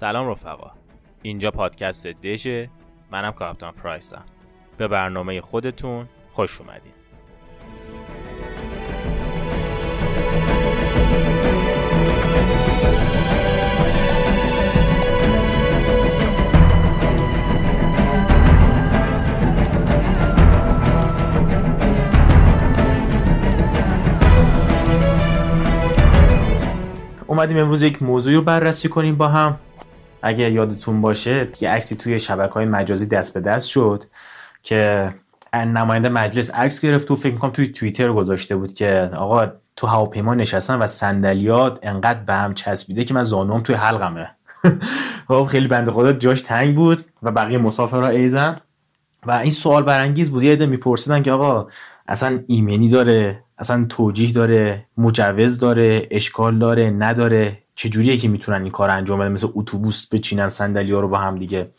سلام رفقا. اینجا پادکست دژه. منم کاپتان پرایسم. به برنامه خودتون خوش اومدین. اومدیم امروز یک موضوعی رو بررسی کنیم با هم. اگه یادتون باشه یه عکسی توی شبکه های مجازی دست به دست شد که نماینده مجلس عکس گرفت و فکر می‌کنم توی توییتر گذاشته بود که آقا تو هواپیما نشستن و صندلیات انقدر به هم چسبیده که من زانوم توی حلقمه. خب خیلی بنده خدا جاش تنگ بود و بقیه مسافرها ایزن. و این سوال برانگیز بود. یه عده میپرسیدن که آقا اصلا ایمنی داره؟ اصلا توجیه داره مجوز داره اشکال داره نداره. چجوریه که می‌تونن این کار انجام بدن؟ مثل اتوبوس بچینن صندلی ها رو با هم دیگه.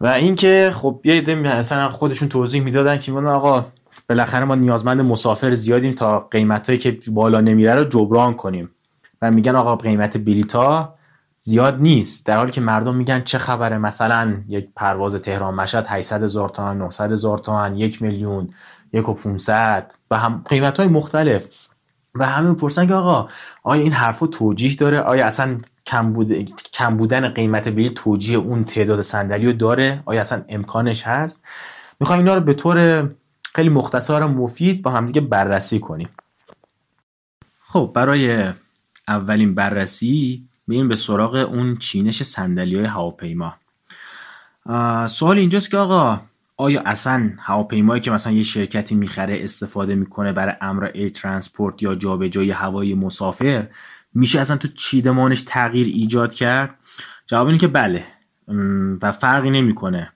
و اینکه خب یه عده مثلا خودشون توضیح می‌دادن که میگن آقا بالاخره ما نیازمند مسافر زیادیم تا قیمت هایی که بالا نمیره رو جبران کنیم. و میگن آقا قیمت بلیتا زیاد نیست. در حالی که مردم میگن چه خبره؟ مثلا یک پرواز تهران مشهد 800 هزار تومن 900 هزار تومن یک میلیون. یک و 500 و هم قیمت های مختلف. و همه می‌پرسن که آقا آیا این حرفا توجیه داره؟ آیا اصلا کم, بود... کم بودن قیمت بلیط توجیه اون تعداد صندلی رو داره؟ آیا اصلا امکانش هست؟ می‌خوایم اینا رو به طور خیلی مختصر و مفید با همدیگه بررسی کنیم. خب برای اولین بررسی بریم به سراغ اون چینش صندلی های هواپیما سوال اینجاست که آقا آیا اصلا هواپیمایی که مثلا یه شرکتی می‌خره استفاده می‌کنه برای امر air transport یا جابجایی هوایی مسافر میشه اصلا تو چیدمانش تغییر ایجاد کرد؟ جواب اینه که بله. و فرقی نمی‌کنه.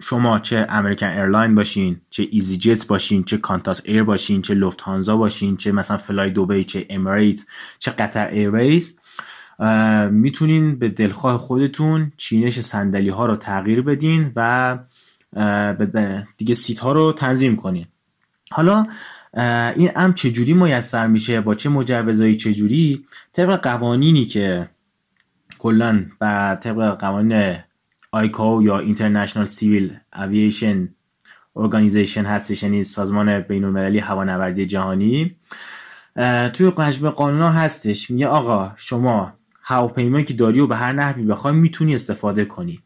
شما چه American Airline باشین چه easyJet باشین چه Qantas Air باشین چه Lufthansa باشین چه مثلا flydubai چه Emirates چه Qatar Airways می‌تونین به دلخواه خودتون چینش صندلی ها رو تغییر بدین و دیگه seat ها رو تنظیم کنین حالا این امر چجوری میسر میشه؟ با چه مجوزایی چجوری؟ طبق قوانینی که کلا و طبق قوانین ICAO یا International Civil Aviation Organization هستش یعنی سازمان بین المللی هوانوردی جهانی توی مجموع قانونا هستش. میگه آقا شما هواپیمایی که داری و به هر نحوی بخوای می‌تونی استفاده کنی.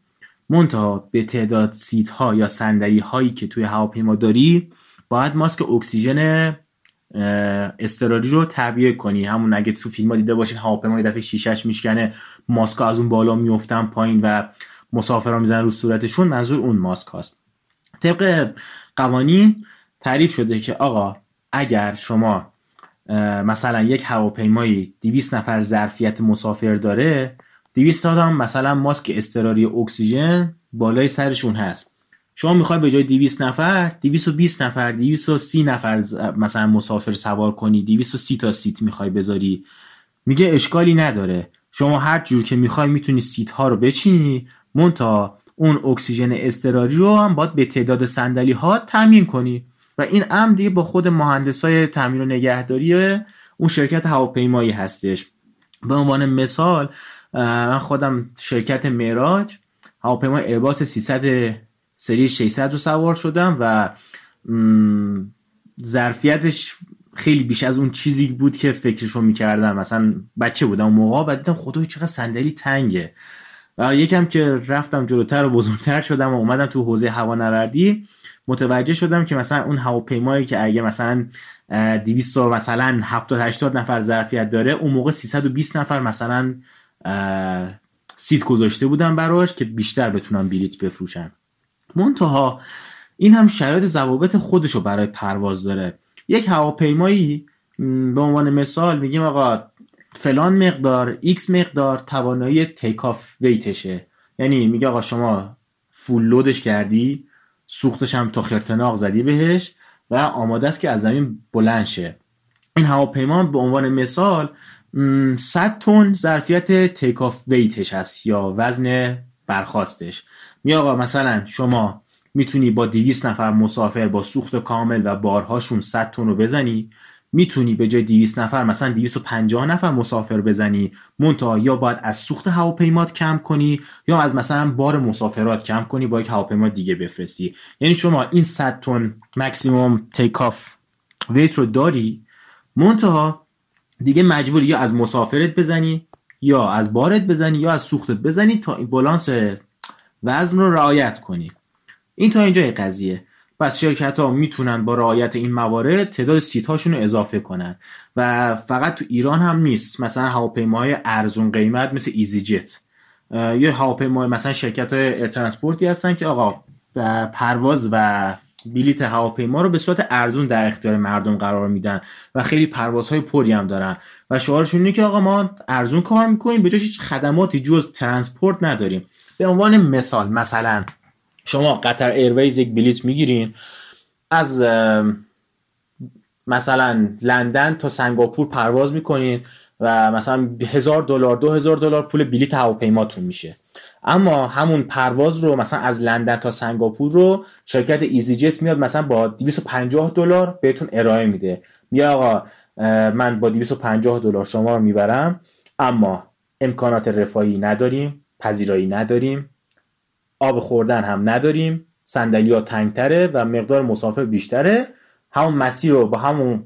منتها به تعداد seat ها یا صندلی هایی که توی هواپیما داری باید ماسک اکسیژن استراری رو تعبیه کنی. همون اگه تو فیلم ها دیده باشین هواپیما یه دفعه شیشش میشکنه ماسک از اون بالا میفتن پایین و مسافرها می‌زنن رو صورتشون. منظور اون ماسک هاست. طبق قوانین تعریف شده که آقا اگر شما مثلا یک هواپیمایی 200 نفر ظرفیت مسافر داره 200 تا هم مثلا ماسک استراری اکسیژن بالای سرشون هست. شما می‌خوای به جای 200 نفر 220 نفر 230 نفر مثلا مسافر سوار کنی 230 تا seat می‌خوای بذاری. میگه اشکالی نداره. شما هر جور که می‌خوای می‌تونی seat ها رو بچینی. منتها اون اکسیژن اضطراری رو هم باید به تعداد صندلی ها تامین کنی. و این امر دیگه با خود مهندسای تعمیر و نگهداری اون شرکت هواپیمایی هستش. به عنوان مثال من خودم شرکت معراج. هواپیما ایرباس 300 سری 600 رو سوار شدم و ظرفیتش خیلی بیش از اون چیزی بود که فکرشو می‌کردم. مثلا بچه بودم اون موقع و دیدم خدای چقدر صندلی تنگه. و یکم که رفتم جلوتر و بزرگتر شدم و اومدم تو حوزه هوانوردی متوجه شدم که مثلا اون هواپیمایی که اگه مثلا 200 مثلا 70 80 نفر ظرفیت داره اون موقع 320 نفر مثلا seat گذاشته بودن براش که بیشتر بتونن بلیت بفروشن منتها این هم شرایط ضوابط خودش رو برای پرواز داره. یک هواپیمایی به عنوان مثال میگیم آقا فلان مقدار x مقدار توانایی take-off weight شه یعنی میگه آقا شما full load ش کردی سوختش هم تا خرتناق زدی بهش و آماده است که از زمین بلند شه این هواپیما به عنوان مثال 100 تن ظرفیت take-off weight ش هست یا وزن برخاستش میگه آقا مثلا شما می‌تونی با 200 نفر مسافر با سوخت کامل و بارهاشون 100 تن رو بزنی می‌تونی به جای 200 نفر مثلا 250 نفر مسافر بزنی منتها یا باید از سوخت هواپیمات کم کنی یا از مثلا بار مسافرات کم کنی با یک هواپیما دیگه بفرستی. یعنی شما این 100 تن maximum take-off weight رو داری منتها دیگه مجبوری یا از مسافرت بزنی یا از بارت بزنی یا از سوختت بزنی تا این بالانس وزن رو رعایت کنی. این تا اینجا قضیه. پس شرکت ها می‌تونن با رعایت این موارد تعداد seat هاشون رو اضافه کنن. و فقط تو ایران هم نیست. مثلا هواپیماهای ارزون قیمت مثل easyJet یا هواپیمای مثلا شرکت های air transport ی هستن که آقا پرواز و بلیت هواپیما رو به صورت ارزون در اختیار مردم قرار میدن و خیلی پروازهای پری هم دارن. و شعارشون اینه که آقا ما ارزون کار می‌کنیم به هیچ خدماتی جز transport نداریم. به عنوان مثال مثلا شما قطر Airways یک بلیت می‌گیرین از مثلا لندن تا سنگاپور پرواز می‌کنین و مثلا هزار دلار دو هزار دلار پول بلیت هواپیماتون میشه. اما همون پرواز رو مثلا از لندن تا سنگاپور رو شرکت ایزی جت میاد مثلا با 250 دلار بهتون ارائه میده. میگه آقا من با 250 دلار شما رو می‌برم اما امکانات رفاهی نداریم پذیرایی نداریم آب خوردن هم نداریم صندلی ها تنگتره و مقدار مسافر بیشتره. همون مسیر رو با همون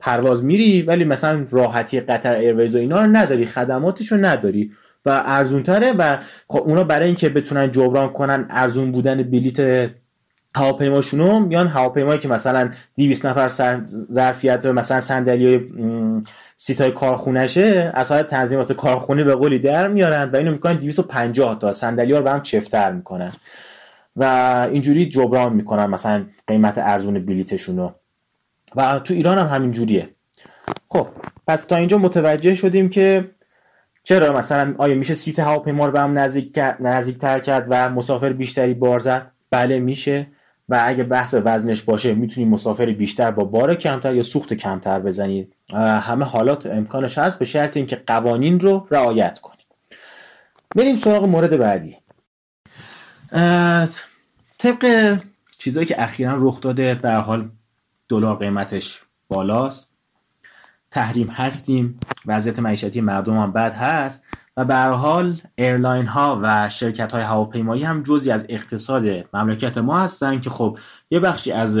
پرواز میری ولی مثلا راحتی قطر ایرویز و اینا رو نداری خدماتش رو نداری. و ارزون تره و خب اونا برای اینکه بتونن جبران کنن ارزون بودن بلیت هواپیماشونو میان هواپیمایی که مثلا 200 نفر ظرفیت مثلا صندلی سیتای کارخونهشه از حالت تنظیمات کارخونه به قولی در میارن و اینو می‌کنن 250 تا. صندلی ها رو هم چفتر می‌کنن. و اینجوری جبران می‌کنن مثلا قیمت ارزون بلیتشونو. و تو ایران هم همین جوریه خب پس تا اینجا متوجه شدیم که چرا مثلا آیا میشه سیت هواپیما رو به هم نزدیک, نزدیک تر کرد و مسافر بیشتری بار زد؟ بله میشه. و اگه بحث وزنش باشه می‌تونی مسافر بیشتر با بار کمتر یا سوخت کمتر بزنید همه حالات امکانش هست به شرط اینکه قوانین رو رعایت کنید بریم سراغ مورد بعدی. طبق چیزایی که اخیرا رخ داده در حال دلار قیمتش بالاست. تحریم هستیم. وضعیت معیشتی مردم هم بد هست. و به هر حال airline ها و شرکت های هواپیمایی هم جزئی از اقتصاد مملکت ما هستن که خب یه بخشی از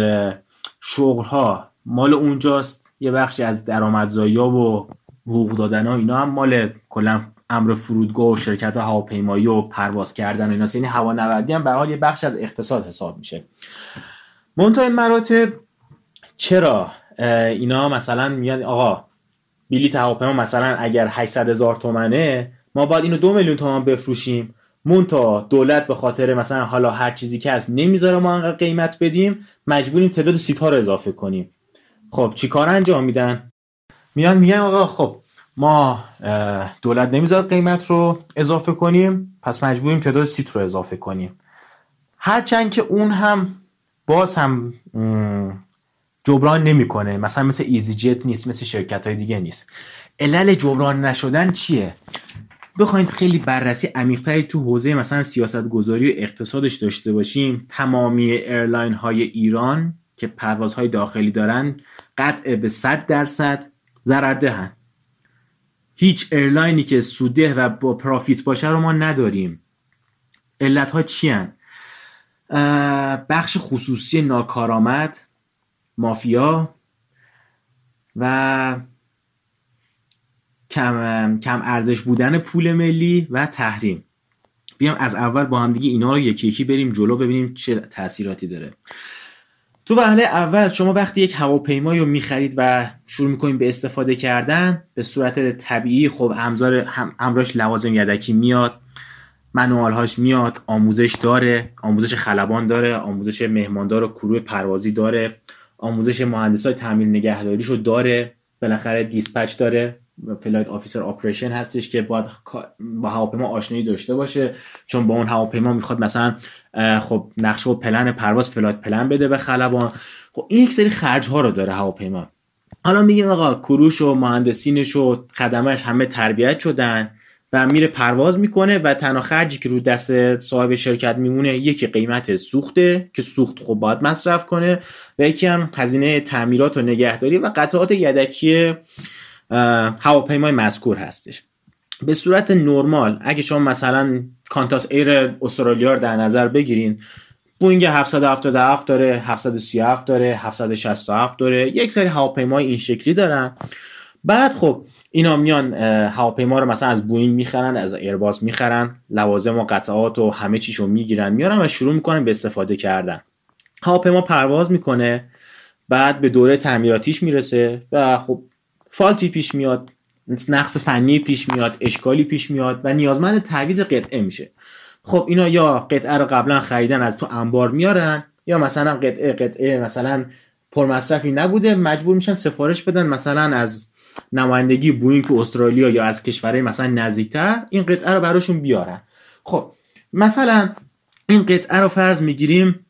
شغل ها مال اونجاست یه بخشی از درآمدزایی ها و حقوق دادن ها اینا هم مال کلا امر فرودگاه و شرکت هواپیمایی و پرواز کردن و اینا. یعنی هوانوردی هم به هر حال یه بخش از اقتصاد حساب میشه. منتهای مراتب چرا اینا مثلا میان آقا بلیت هواپیما مثلا اگر 800 هزار تومنه ما باید اینو دو میلیون تومان بفروشیم. منتها دولت به خاطر مثلا حالا هر چیزی که هست نمی‌ذاره ما انقدر قیمت بدیم مجبوریم تعداد seat ها رو اضافه کنیم. خب چی کار انجام میدن؟ میان میگن آقا خب ما دولت نمی‌ذاره قیمت رو اضافه کنیم پس مجبوریم تعداد seat رو اضافه کنیم. هرچند که اون هم باز هم جبران نمی‌کنه. مثلا مثل easyJet نیست مثل شرکت های دیگه نیست. علل جبران نشدن چیه؟ بخواید خیلی بررسی عمیقتری تو حوزه مثلا سیاست گذاری و اقتصادش داشته باشیم. تمامی airline های ایران که پروازهای داخلی دارن قطع به 100 درصد ضررده‌ن. هیچ airline ی که سوده و با profit باشه رو ما نداریم. علت ها چی بخش خصوصی ناکارآمد. مافیا و کم, کم ارزش بودن پول ملی و تحریم. بیام از اول با هم دیگه اینا رو یکی یکی بریم جلو ببینیم چه تاثیراتی داره. تو وهله اول شما وقتی یک هواپیمایی رو می‌خرید و شروع می‌کنید به استفاده کردن به صورت طبیعی خب همزار هم همراش لوازم یدکی میاد manual هاش میاد آموزش داره آموزش خلبان داره آموزش مهماندار و crew ی پروازی داره. آموزش مهندس های تعمیر نگهداریش رو داره بالاخره dispatch داره flight officer operation هستش که باید با هواپیما آشنایی داشته باشه. چون با اون هواپیما می‌خواد مثلا خب نقشه و پلن پرواز flight plan بده به خلبان. خب این یک سری خرج ها رو داره هواپیما. حالا میگیم آقا crew ش و مهندسینش و خدمه‌ش همه تربیت شدن. و میره پرواز می‌کنه و تنها خرجی که رو دست صاحب شرکت میمونه یکی قیمت سوخته که سوخت خب باید مصرف کنه و یکی هم هزینه تعمیرات و نگهداری و قطعات یدکی هواپیمای مذکور هستش. به صورت نرمال اگه شما مثلا Qantas Air استرالیا رو در نظر بگیرین بوینگ 777 داره 737 داره 767 داره یک سری هواپیمای این شکلی دارن. بعد خب اینا میان هواپیما رو مثلا از بوینگ می‌خرن از ایرباس می‌خرن لوازم و قطعات و همه چیشو می‌گیرن میارن و شروع می‌کنن به استفاده کردن. هواپیما پرواز می‌کنه بعد به دوره تعمیراتیش می‌رسه و خب فالتی پیش میاد نقص فنی پیش میاد اشکالی پیش میاد و نیازمند تعویض قطعه میشه. خب اینا یا قطعه رو قبلا خریدن از تو انبار میارن یا مثلا قطعه قطعه مثلا پرمصرفی نبوده مجبور میشن سفارش بدن مثلا از نمایندگی بوینگ تو استرالیا یا از کشورهای مثلا نزدیکتر این قطعه رو براشون بیارن. خب مثلا این قطعه رو فرض می‌گیریم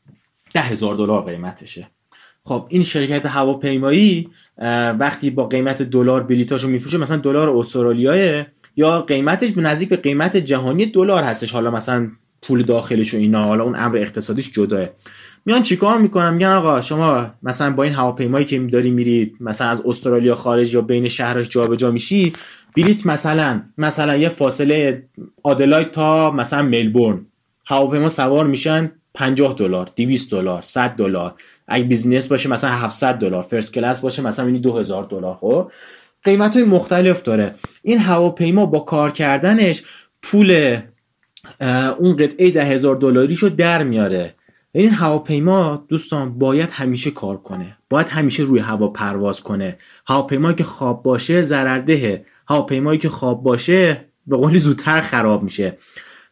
ده هزار دلار قیمتشه. خب این شرکت هواپیمایی وقتی با قیمت دلار بلیتاشو میفروشه مثلا دلار استرالیاه یا قیمتش به نزدیک به قیمت جهانی دلار هستش. حالا مثلا پول داخلش و اینا حالا اون امر اقتصادیش جداه. میان چیکار می‌کنن؟ میگن آقا شما مثلا با این هواپیمایی که داری میرید مثلا از استرالیا خارج یا بین شهرش جابجا میشی بلیت مثلا مثلا یه فاصله آدلاید تا مثلا ملبورن. هواپیما سوار میشن 50 دلار 200 دلار 100 دلار. اگه business باشه مثلا 700 دلار first class باشه مثلا یعنی 2000 دلار خب؟ قیمت های مختلف داره. این هواپیما با کار کردنش پول اون قطعه ده هزار دلاری رو در میاره. این هواپیما دوستان باید همیشه کار کنه. باید همیشه روی هوا پرواز کنه. هواپیمایی که خواب باشه ضررده هواپیمایی که خواب باشه به قولی زودتر خراب میشه.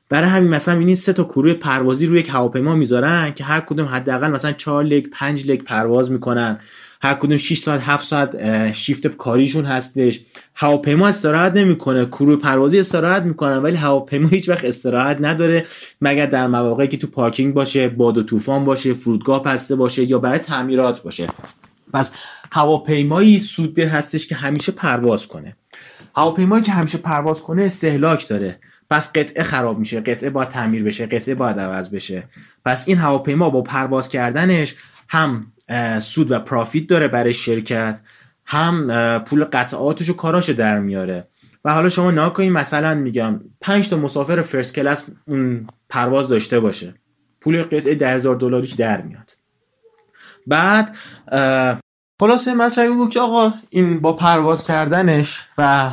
برای همین مثلا این سه تا کروی پروازی روی یک هواپیما می‌ذارن که هر کدوم حداقل مثلا 4 لگ 5 لگ پرواز می‌کنن. هر کدوم 6 ساعت 7 ساعت شیفت کاریشون هستش. هواپیما استراحت نمی‌کنه کروی پروازی استراحت می‌کنن ولی هواپیما هیچ وقت استراحت نداره مگر در مواقعی که تو پارکینگ باشه باد و طوفان باشه فرودگاه پسته باشه یا برای تعمیرات باشه. پس هواپیمایی سوده هستش که همیشه پرواز کنه. هواپیمایی که همیشه پرواز کنه استهلاک داره. پس قطعه خراب میشه قطعه باید تعمیر بشه قطعه باید عوض بشه. پس این هواپیما با پرواز کردنش هم سود و پرافیت داره برای شرکت هم پول قطعاتش و کاراش در میاره. و حالا شما ناکنی مثلا میگم 5 تا مسافر فرست کلاس اون پرواز داشته باشه. پول قطعه ده هزار دلاریش در میاد. بعد خلاصه مسئله این بود که آقا این با پرواز کردنش و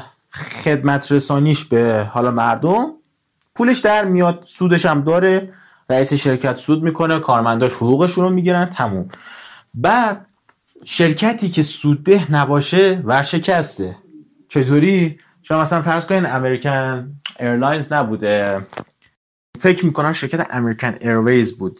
خدمت رسانیش به حالا مردم پولش در میاد سودش هم داره. رئیس شرکت سود می‌کنه کارمنداش حقوقشون رو می‌گیرن تموم. بعد شرکتی که سودده نباشه ورشکسته. چطوری؟ شما مثلا فرض کنین American Airlines نبوده. فکر می‌کنم شرکت American Airways بود.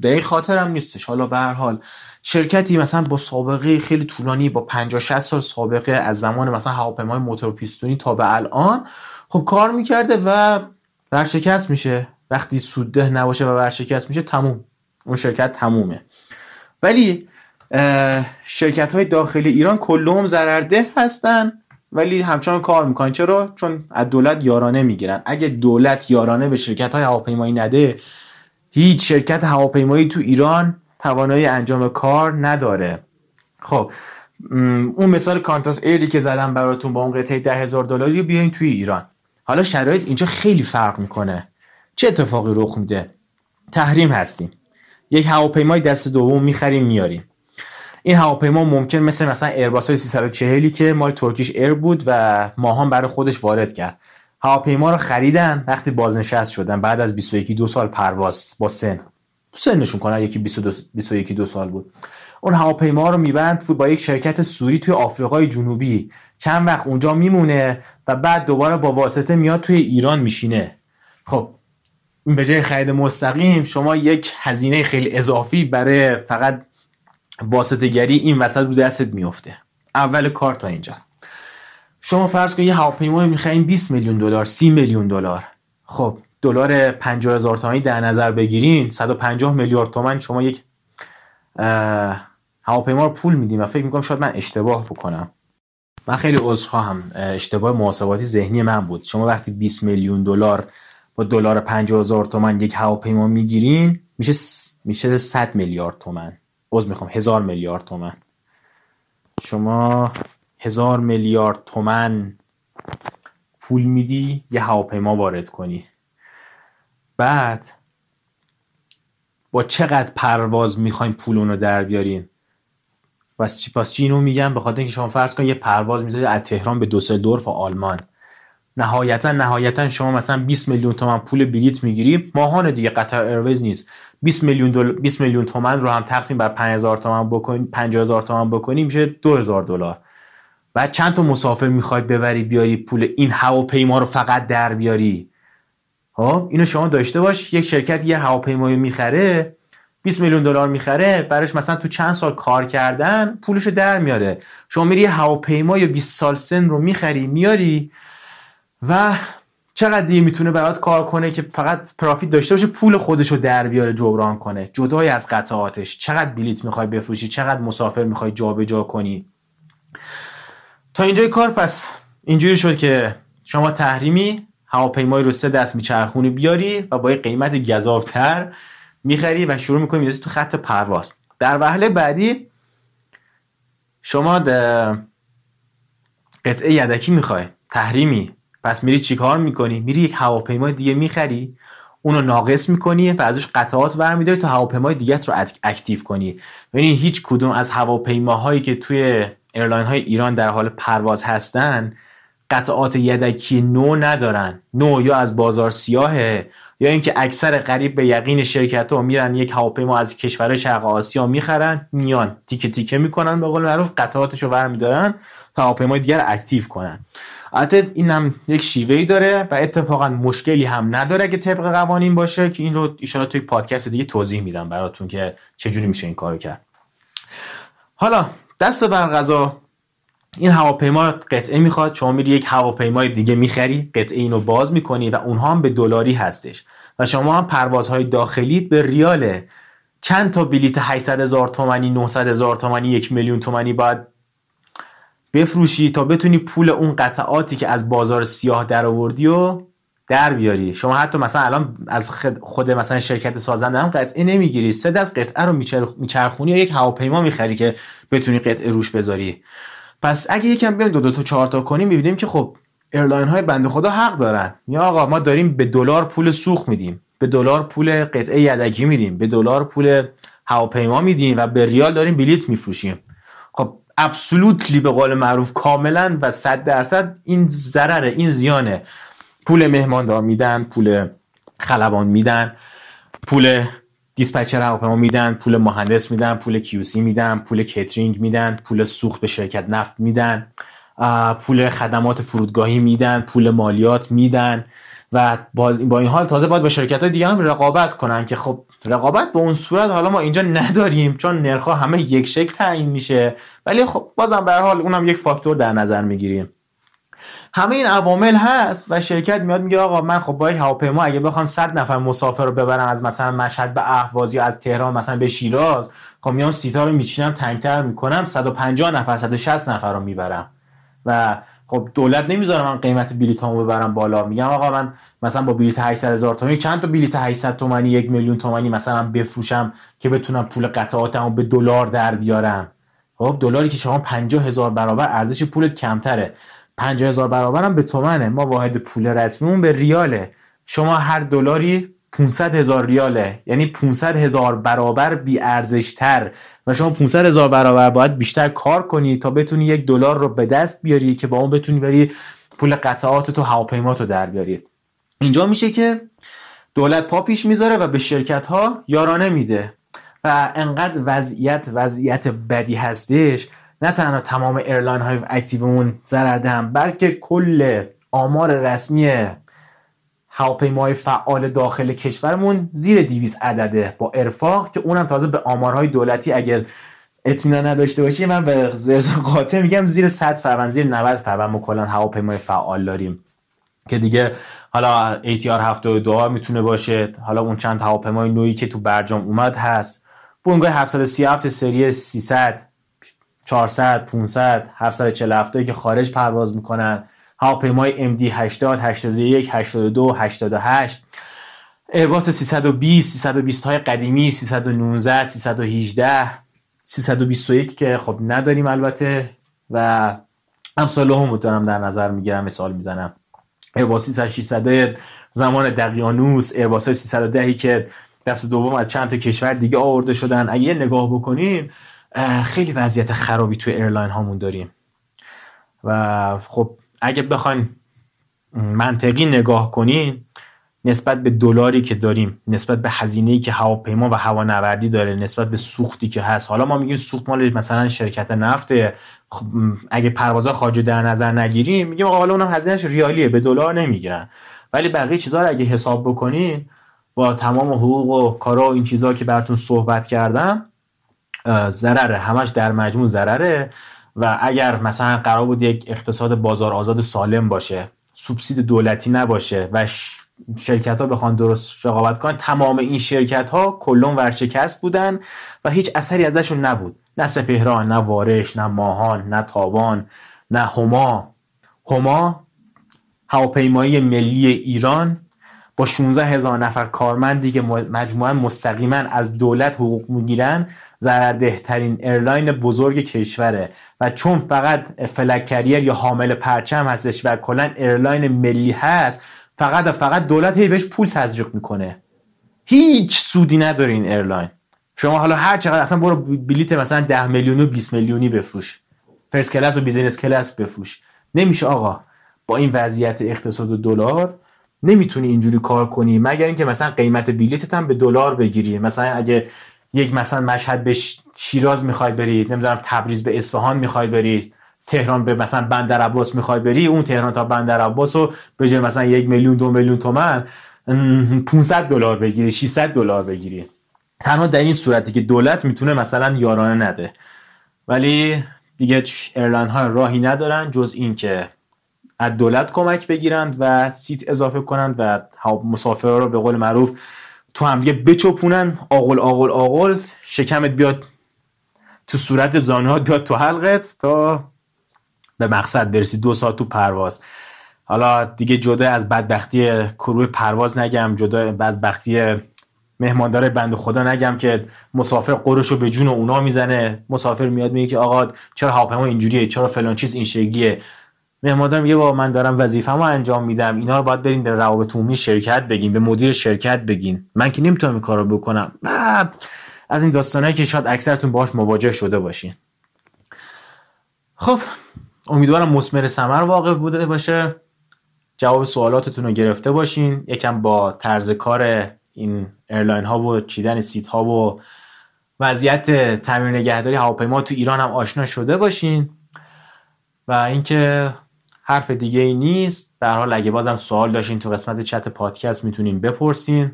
به این خاطر هم نیستش. حالا به هر حال شرکتی مثلا با سابقه خیلی طولانی با 50 60 سال سابقه از زمان مثلا هواپیمای موتور پیستونی تا به الان خب کار می‌کرده و ورشکست میشه. وقتی سودده نباشه و ورشکست میشه تموم. اون شرکت تمومه. ولی شرکت های داخلی ایران کلهم ضررده هستن ولی همچنان کار می‌کنن. چرا؟ چون از دولت یارانه می‌گیرن. اگه دولت یارانه به شرکت های هواپیمایی نده هیچ شرکت هواپیمایی تو ایران توانایی انجام کار نداره. خب اون مثال کانتاس ایری که زدم براتون با اون قطعه ده هزار دلاری بیاین توی ایران. حالا شرایط اینجا خیلی فرق می‌کنه. چه اتفاقی رخ میده؟ تحریم هستیم. یک هواپیمای دست دوم می‌خریم میاریم این هواپیما ممکن مثل مثلا ایرباس 340 که مال ترکیش ایر بود و ماهان برای خودش وارد کرد. هواپیما رو خریدن وقتی بازنشست شدن بعد از 21 دو سال پرواز با سن. سنشون کنن یکی 22 21 دو سال بود. اون هواپیما رو میبند با یک شرکت سوری توی آفریقای جنوبی. چند وقت اونجا میمونه و بعد دوباره با واسطه میاد توی ایران میشینه. خب به جای خرید مستقیم شما یک هزینه خیلی اضافی برای فقط واسطه گری این وسط رو دستت میفته اول کار تا اینجا. شما فرض کن یه هواپیما می‌خواین 20 میلیون دلار 30 میلیون دلار. خب دلار 50 هزار تومانی در نظر بگیرین 150 میلیارد تومن شما یک هواپیما رو پول میدیم و فکر می‌کنم شاید من اشتباه بکنم. من خیلی عذرخواهم اشتباه محاسباتی ذهنی من بود. شما وقتی 20 میلیون دلار با دلار 50 هزار تومن یک هواپیما می‌گیرین میشه میشه 100 میلیارد تومن. عذر می‌خوام هزار میلیارد تومن. شما هزار میلیارد تومن پول میدی یه هواپیما وارد کنی. بعد با چقدر پرواز می‌خوایم پول رو در بیارین؟ پس چی پس چی اینو میگم؟ به خاطر اینکه شما فرض کن یه پرواز می‌ذاری از تهران به دوسلدورف و آلمان. نهایتا نهایتا شما مثلا 20 میلیون تومن پول بلیت می‌گیری. ماهانه دیگه قطر ایرویز نیست. 20 میلیون دل... 20 میلیون تومن رو هم تقسیم بر 5000 تومن بکنی 50000 تومن بکنی میشه 2000 دلار. بعد چند تا مسافر می‌خوای ببری بیاری پول این هواپیما رو فقط در بیاری؟ خب اینو شما داشته باش. یک شرکت یه هواپیمایی می‌خره 20 میلیون دلار می‌خره براش مثلا تو چند سال کار کردن پولشو در میاره. شما میری هواپیما یا 20 سال سن رو می‌خری میاری. و چقدر دیگه می‌تونه برات کار کنه که فقط پرافیت داشته باشه پول خودش رو در بیاره جبران کنه. جدای از قطعاتش. چقدر بلیت می‌خوای بفروشی؟ چقدر مسافر می‌خوای جابجا کنی؟ تا اینجای کار پس اینجوری شد که شما تحریمی هواپیمایی رو سه دست میچرخونی بیاری و با یه قیمت گذافتر می‌خری و شروع می‌کنی می‌رسی تو خط پرواز. در وهله بعدی شما قطعه یدکی می‌خوای. تحریمی. پس میری چیکار می‌کنی؟ میری یک هواپیمای دیگه می‌خری اونو ناقص می‌کنی و ازش قطعات برمیداری تا هواپیمای دیگه رو active کنی. یعنی هیچ کدوم از هواپیماهایی که توی airline های ایران در حال پرواز هستن قطعات یدکی نو ندارن. نو یا از بازار سیاهه یا اینکه اکثر قریب به یقین شرکت ها میرن یک هواپیما از کشور شرق آسیا می‌خرن میان تیکه تیکه می‌کنن به قول معروف قطعاتش رو برمیدارن تا هواپیمای دیگر اکتیو کنن. البته هم یک شیوهی داره و اتفاقا مشکلی هم نداره که طبق قوانین باشه که این رو ایشالا توی پادکست دیگه توضیح میدم براتون که چجوری میشه این کارو کرد. حالا دست بر غذا این هواپیما قطعه می‌خواد شما میری یک هواپیمای دیگه می‌خری قطعه اینو باز می‌کنی و اونها هم به دلاری هستش و شما هم پروازهای داخلی به ریاله چند تا بلیت 800 هزار تومانی 900 هزار تومانی یک میلیون تومانی باید بفروشی تا بتونی پول اون قطعاتی که از بازار سیاه در آوردی و در بیاری. شما حتی مثلا الان از خود مثلا شرکت سازنده هم قطعه نمی‌گیری. سه دست قطعه رو میچرخونی یا یک هواپیما می‌خری که بتونی قطعه روش بذاری. پس اگه یکم بیایم دو دو تا چهار تا کنیم می‌بینیم که خب airline های بنده خدا حق دارن. یا آقا ما داریم به دلار پول سوخت میدیم. به دلار پول قطعه یدکی میدیم. به دلار پول هواپیما میدیم و به ریال داریم بلیت میفروشیم. absolutely به قول معروف کاملا و صد درصد این ضرره این زیانه. پول مهماندار میدن پول خلبان میدن پول dispatcher هواپیما میدن پول مهندس میدن پول QC میدن پول کترینگ میدن پول سوخت به شرکت نفت میدن پول خدمات فرودگاهی میدن پول مالیات میدن. و باز با این حال تازه باید با شرکت های دیگه هم رقابت کنن که خب رقابت به اون صورت حالا ما اینجا نداریم چون نرخها همه یک شکل تعیین میشه. ولی خب بازم به حال اونم یک فاکتور در نظر می‌گیریم. همه این عوامل هست و شرکت میاد میگه آقا من خب با هواپیما اگه بخوام 100 نفر مسافر رو ببرم از مثلا مشهد به اهواز یا از تهران مثلا به شیراز خب میام سیتا رو میچینم تنگتر می‌کنم 150 نفر 160 نفر رو می‌برم. و خب دولت نمی‌ذاره من قیمت بلیطامو ببرم بالا. میگم آقا من مثلا با بلیط 800 هزار تومانی چند تا بلیط 800 تومانی یک میلیون تومانی مثلا بفروشم که بتونم پول قطعاتمو به دلار در بیارم؟ خب دلاری که شما 50 هزار برابر ارزش پولت کمتره. 50 هزار برابر هم به تومنه. ما واحد پول رسمیمون به ریاله. شما هر دلاری 500 هزار ریاله. یعنی 500 هزار برابر بی تر و شما 500 هزار برابر باید بیشتر کار کنی تا بتونی یک دلار رو به دست بیاری که با اون بتونی بری پول قطعات تو هواپیما تو در بیاری. اینجا میشه که دولت پا پیش می‌ذاره و به شرکت ها یارانه میده. و انقدر وضعیت وضعیت بدی هستش. نه تنها تمام airline های active مون ضرر بلکه کل آمار رسمی هواپیماهای فعال داخل کشورمون زیر 200 عدده با ارفاق که اونم تازه به آمارهای دولتی اگر اطمینان نداشته باشی من به زرز قاطع میگم زیر 100 فروند زیر 90 فروند ما کلا هواپیمای فعال داریم. که دیگه حالا ATR 72 می‌تونه باشه. حالا اون چند هواپیمای نوعی که تو برجام اومد هست. بونگای 737 سری 300 400 500 747 که خارج پرواز می‌کنن. هواپیمای MD 80 81 82 88 ایرباس 320 320 های قدیمی 319 318 321 که خب نداریم البته و امثال هم دارم در نظر می‌گیرم مثال می‌زنم. ایرباس 300 زمان دقیانوس ایرباس های 310 که دست دوم از چند تا کشور دیگه آورده شدن. اگه نگاه بکنیم خیلی وضعیت خرابی توی airline هامون داریم. و خب اگه بخواین منطقی نگاه کنین نسبت به دلاری که داریم نسبت به هزینه‌ای که هواپیما و هوانوردی داره نسبت به سوختی که هست. حالا ما میگیم سوخت مال مثلا شرکت نفته خب اگه پروازها خارجی در نظر نگیریم میگیم حالا اونم هزینهش ریالیه به دلار نمی‌گیرن. ولی بقیه چیزا رو اگه حساب بکنین با تمام حقوق و کارا و این چیزها که براتون صحبت کردم ضرره. همش در مجموع ضرره. و اگر مثلا قرار بود یک اقتصاد بازار آزاد سالم باشه سوبسید دولتی نباشه و شرکت ها بخوان درست رقابت کنن تمام این شرکت ها کلون ورشکست بودن و هیچ اثری ازشون نبود. نه سپهران نه وارش نه ماهان نه تابان نه هما. هما هواپیمایی ملی ایران با 16 هزار نفر کارمندی که مجموعا مستقیما از دولت حقوق می‌گیرن ضرردهترین airline بزرگ کشوره و چون فقط flag carrier یا حامل پرچم هستش و کلا airline ملی هست فقط فقط دولت هی بهش پول تزریق می‌کنه. هیچ سودی نداره این airline. شما حالا هر چقدر اصلا برو بلیت مثلا 10 میلیونی و 20 میلیونی بفروش. first class و business class بفروش. نمیشه آقا. با این وضعیت اقتصاد دلار نمی‌تونی اینجوری کار کنی. مگر اینکه مثلا قیمت بلیتت هم به دلار بگیری. مثلا اگه یک مثلا مشهد به شیراز می‌خوای برید نمی‌دونم تبریز به اصفهان می‌خوای برید تهران به مثلا بندر عباس می‌خوای بری اون تهران تا بندر عباس رو به جای مثلا یک میلیون دو میلیون تومن 500 دلار بگیری 600 دلار بگیری. تنها در این صورتی که دولت می‌تونه مثلا یارانه نده. ولی دیگه airline ها راهی ندارن جز این که از دولت کمک بگیرند و seat اضافه کنند و مسافرها رو به قول معروف تو هم دیگه بچپونن آقل آقل آقل شکمت بیاد تو صورت زانوات بیاد تو حلقت تا به مقصد برسی. دو ساعت تو پرواز. حالا دیگه جدا از بدبختی کروی پرواز نگم جدا بدبختی مهماندار بند خدا نگم که مسافر قرش رو به جون اونا می‌زنه. مسافر میاد میگه که آقا چرا هواپیما اینجوریه؟ چرا فلان چیز این شکلیه؟ مهماندار میگه با من دارم وظیفه‌مو انجام میدم. اینا رو باید برین به روابط عمومی شرکت بگین به مدیر شرکت بگین من که نمی‌تونم این کارو بکنم. از این داستانایی که شاید اکثرتون باش مواجه شده باشین. خب امیدوارم مسمر سمر واقع بوده باشه. جواب سوالاتتون رو گرفته باشین. یکم با طرز کار این airline ها و چیدن seat ها و وضعیت تعمیر نگهداری هواپیما تو ایران هم آشنا شده باشین. و اینکه حرف دیگه ای نیست. در حال اگه بازم سوال داشتین تو قسمت چت پادکست می‌تونین بپرسین.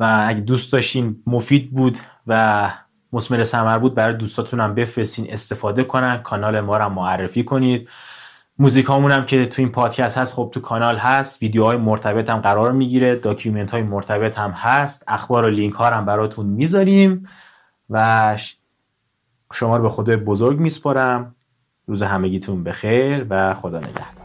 و اگه دوست داشتین مفید بود و مسمر سمر بود برای دوستاتون هم بفرستین استفاده کنن. کانال ما رو معرفی کنید. موزیک هم که تو این پادکست هست خب تو کانال هست. ویدیوهای مرتبط هم قرار می‌گیره. document های مرتبط هم هست. اخبار و لینک ها هم براتون می‌ذاریم. و شما رو به خدای بزرگ میسپارم. روز همگیتون بخیر و خدا نگهدار.